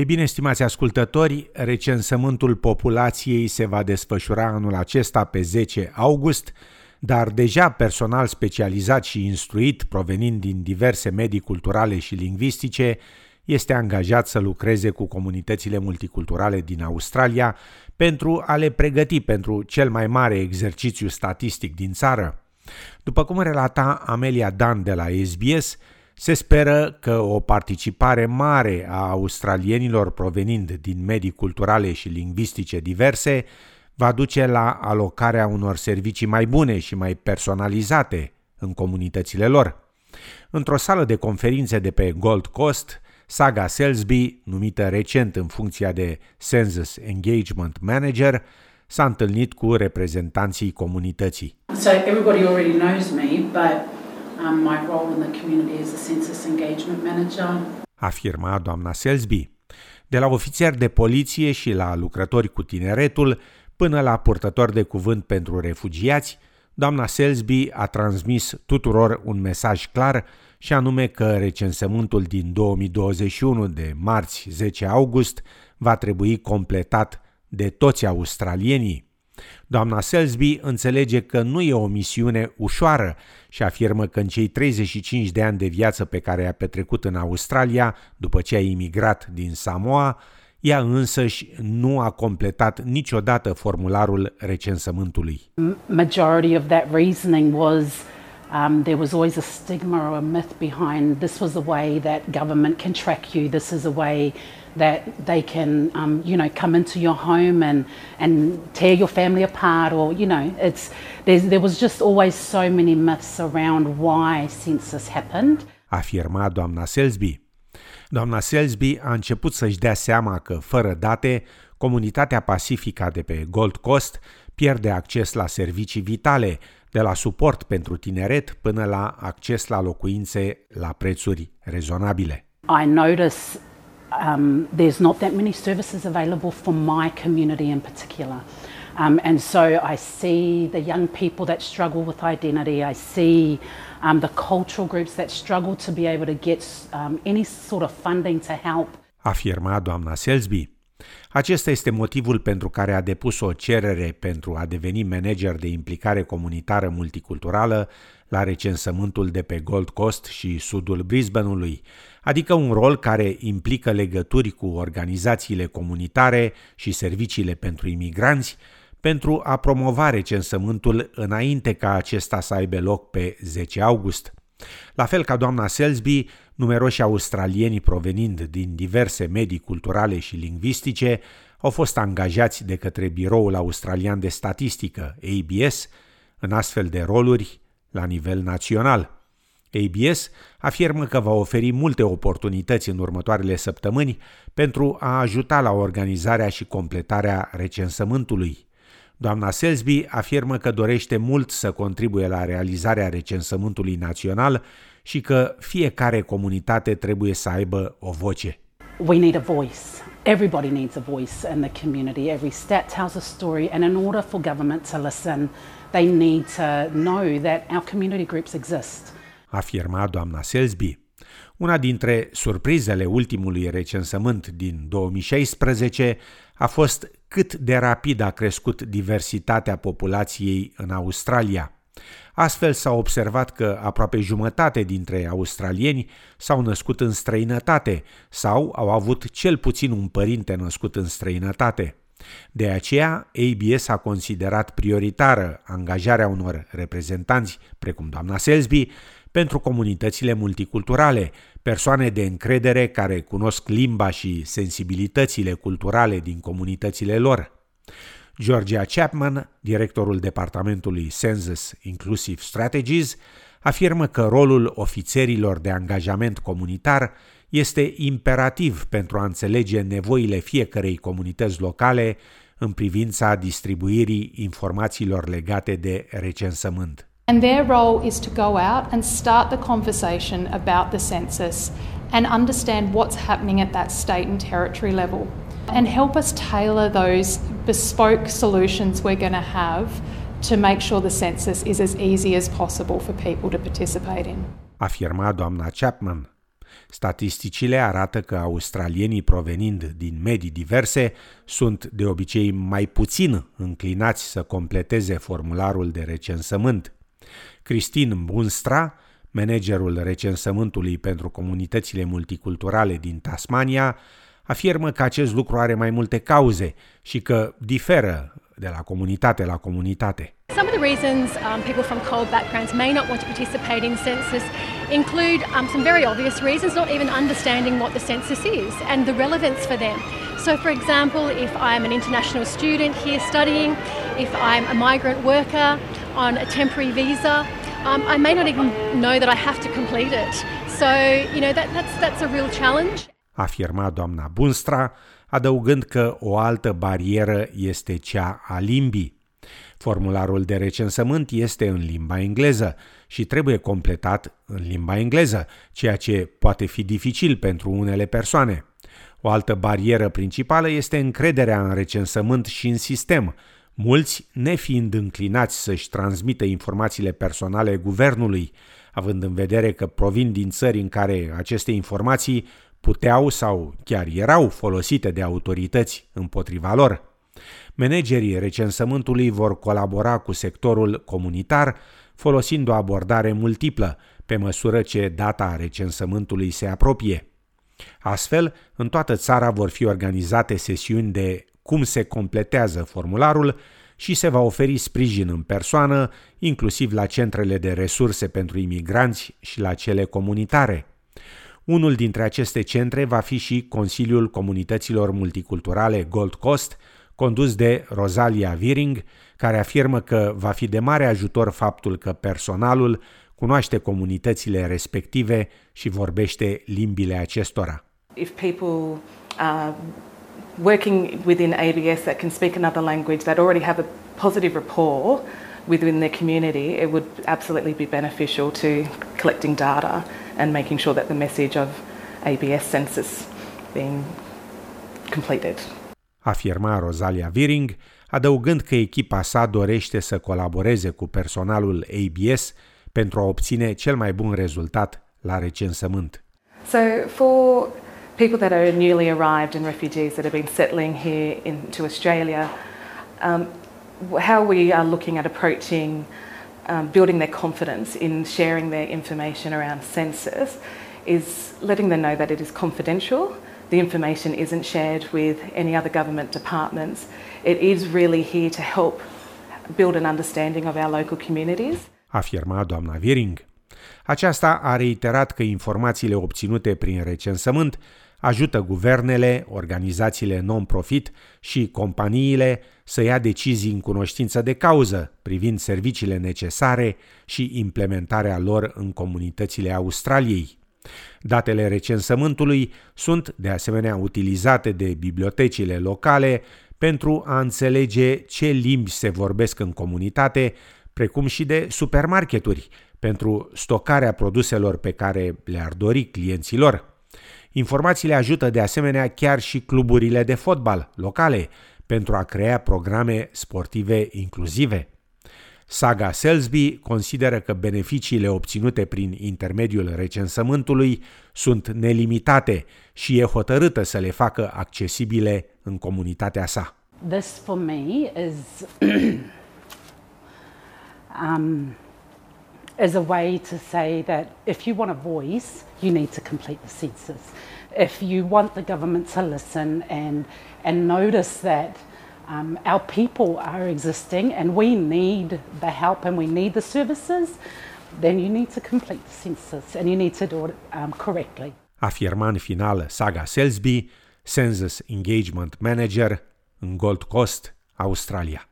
Ei bine, stimați ascultători, recensământul populației se va desfășura anul acesta pe 10 august, dar deja personal specializat și instruit provenind din diverse medii culturale și lingvistice este angajat să lucreze cu comunitățile multiculturale din Australia pentru a le pregăti pentru cel mai mare exercițiu statistic din țară. După cum relata Amelia Dan de la SBS, se speră că o participare mare a australienilor provenind din medii culturale și lingvistice diverse va duce la alocarea unor servicii mai bune și mai personalizate în comunitățile lor. Într-o sală de conferințe de pe Gold Coast, Saga Selsby, numită recent în funcția de Census Engagement Manager, s-a întâlnit cu reprezentanții comunității. So everybody already knows me, but um, my role in the community is a census engagement manager. Afirma doamna Selsby. De la ofițeri de poliție și la lucrători cu tineretul, până la purtători de cuvânt pentru refugiați, doamna Selsby a transmis tuturor un mesaj clar și anume că recensământul din 2021 de marți 10 august va trebui completat de toți australienii. Doamna Selsby înțelege că nu e o misiune ușoară și afirmă că în cei 35 de ani de viață pe care i-a petrecut în Australia după ce a imigrat din Samoa, ea însăși nu a completat niciodată formularul recensământului. Majority of that reasoning was um, there was always a stigma or a myth behind this was the way that government can track you, this is a way that they can, um, you know, come into your home and, and tear your family apart, or you know, it's there was just always so many myths around why census happened. Afirma doamna Selsby. Doamna Selsby a început să-și dea seama că, fără date, comunitatea pacifică de pe Gold Coast pierde acces la servicii vitale, de la suport pentru tineret până la acces la locuințe la prețuri rezonabile. I notice um, there's not that many services available for my community in particular. Um, and so I see the young people that struggle with identity. I see um, the cultural groups that struggle to be able to get um, any sort of funding to help. Afirma doamna Selsby. Acesta este motivul pentru care a depus o cerere pentru a deveni manager de implicare comunitară multiculturală la recensământul de pe Gold Coast și sudul Brisbaneului, adică un rol care implică legături cu organizațiile comunitare și serviciile pentru imigranți, pentru a promova recensământul înainte ca acesta să aibă loc pe 10 august. La fel ca doamna Selsby, numeroși australieni provenind din diverse medii culturale și lingvistice au fost angajați de către Biroul Australian de Statistică, ABS, în astfel de roluri la nivel național. ABS afirmă că va oferi multe oportunități în următoarele săptămâni pentru a ajuta la organizarea și completarea recensământului. Doamna Selsby afirmă că dorește mult să contribuie la realizarea recensământului național și că fiecare comunitate trebuie să aibă o voce. We need a voice. Everybody needs a voice in the community. Every stat tells a story and in order for government to listen, they need to know that our community groups exist. Afirma doamna Selsby. Una dintre surprizele ultimului recensământ din 2016 a fost cât de rapid a crescut diversitatea populației în Australia. Astfel s-a observat că aproape jumătate dintre australieni s-au născut în străinătate sau au avut cel puțin un părinte născut în străinătate. De aceea, ABS a considerat prioritară angajarea unor reprezentanți, precum doamna Selsby, pentru comunitățile multiculturale, persoane de încredere care cunosc limba și sensibilitățile culturale din comunitățile lor. Georgia Chapman, directorul departamentului Census Inclusive Strategies, afirmă că rolul ofițerilor de angajament comunitar este imperativ pentru a înțelege nevoile fiecărei comunități locale în privința distribuirii informațiilor legate de recensământ. And their role is to go out and start the conversation about the census and understand what's happening at that state and territory level and help us tailor those bespoke solutions we're going to have to make sure the census is as easy as possible for people to participate in. Afirma doamna Chapman. Statisticile arată că australienii provenind din medii diverse sunt de obicei mai puțin înclinați să completeze formularul de recensământ. Cristin Bunstra, managerul recensământului pentru comunitățile multiculturale din Tasmania, afirmă că acest lucru are mai multe cauze și că diferă de la comunitate la comunitate. Some of the reasons um, people from cold backgrounds may not want to participate in census include um, some very obvious reasons, not even understanding what the census is and the relevance for them. So, for example, if I'm an international student here studying, if I'm a migrant worker on a temporary visa, um, I may not even know that I have to complete it. So, you know, that, that's, that's a real challenge. Afirma doamna Bunstra, adăugând că o altă barieră este cea a limbii. Formularul de recensământ este în limba engleză și trebuie completat în limba engleză, ceea ce poate fi dificil pentru unele persoane. O altă barieră principală este încrederea în recensământ și în sistem, mulți nefiind înclinați să-și transmită informațiile personale guvernului, având în vedere că provin din țări în care aceste informații puteau sau chiar erau folosite de autorități împotriva lor. Managerii recensământului vor colabora cu sectorul comunitar folosind o abordare multiplă pe măsură ce data recensământului se apropie. Astfel, în toată țara vor fi organizate sesiuni de cum se completează formularul și se va oferi sprijin în persoană, inclusiv la centrele de resurse pentru imigranți și la cele comunitare. Unul dintre aceste centre va fi și Consiliul Comunităților Multiculturale Gold Coast, condus de Rosalia Viring, care afirmă că va fi de mare ajutor faptul că personalul cunoaște comunitățile respective și vorbește limbile acestora. If people are working within ABS that can speak another language that already have a positive rapport within their community, it would absolutely be beneficial to collecting data and making sure that the message of ABS census being completed. Afirma Rosalia Viring, adăugând că echipa sa dorește să colaboreze cu personalul ABS pentru a obține cel mai bun rezultat la recensământ. So for people that are newly arrived and refugees that have been settling here into Australia, um, how we are looking at approaching um, building their confidence in sharing their information around census is letting them know that it is confidential. The information isn't shared with any other government departments. It is really here to help build an understanding of our local communities. Afirma doamna Viering. Aceasta a reiterat că informațiile obținute prin recensământ ajută guvernele, organizațiile non-profit și companiile să ia decizii în cunoștință de cauză privind serviciile necesare și implementarea lor în comunitățile Australiei. Datele recensământului sunt, de asemenea, utilizate de bibliotecile locale pentru a înțelege ce limbi se vorbesc în comunitate, precum și de supermarketuri, pentru stocarea produselor pe care le-ar dori clienților. Informațiile ajută de asemenea chiar și cluburile de fotbal locale pentru a crea programe sportive inclusive. Saga Selsby consideră că beneficiile obținute prin intermediul recensământului sunt nelimitate și e hotărâtă să le facă accesibile în comunitatea sa. This for me is um, as a way to say that if you want a voice, you need to complete the census. If you want the government to listen and, and notice that um, our people are existing and we need the help and we need the services, then you need to complete the census and you need to do it um, correctly. Afirma în final Saga Selsby, Census Engagement Manager în Gold Coast, Australia.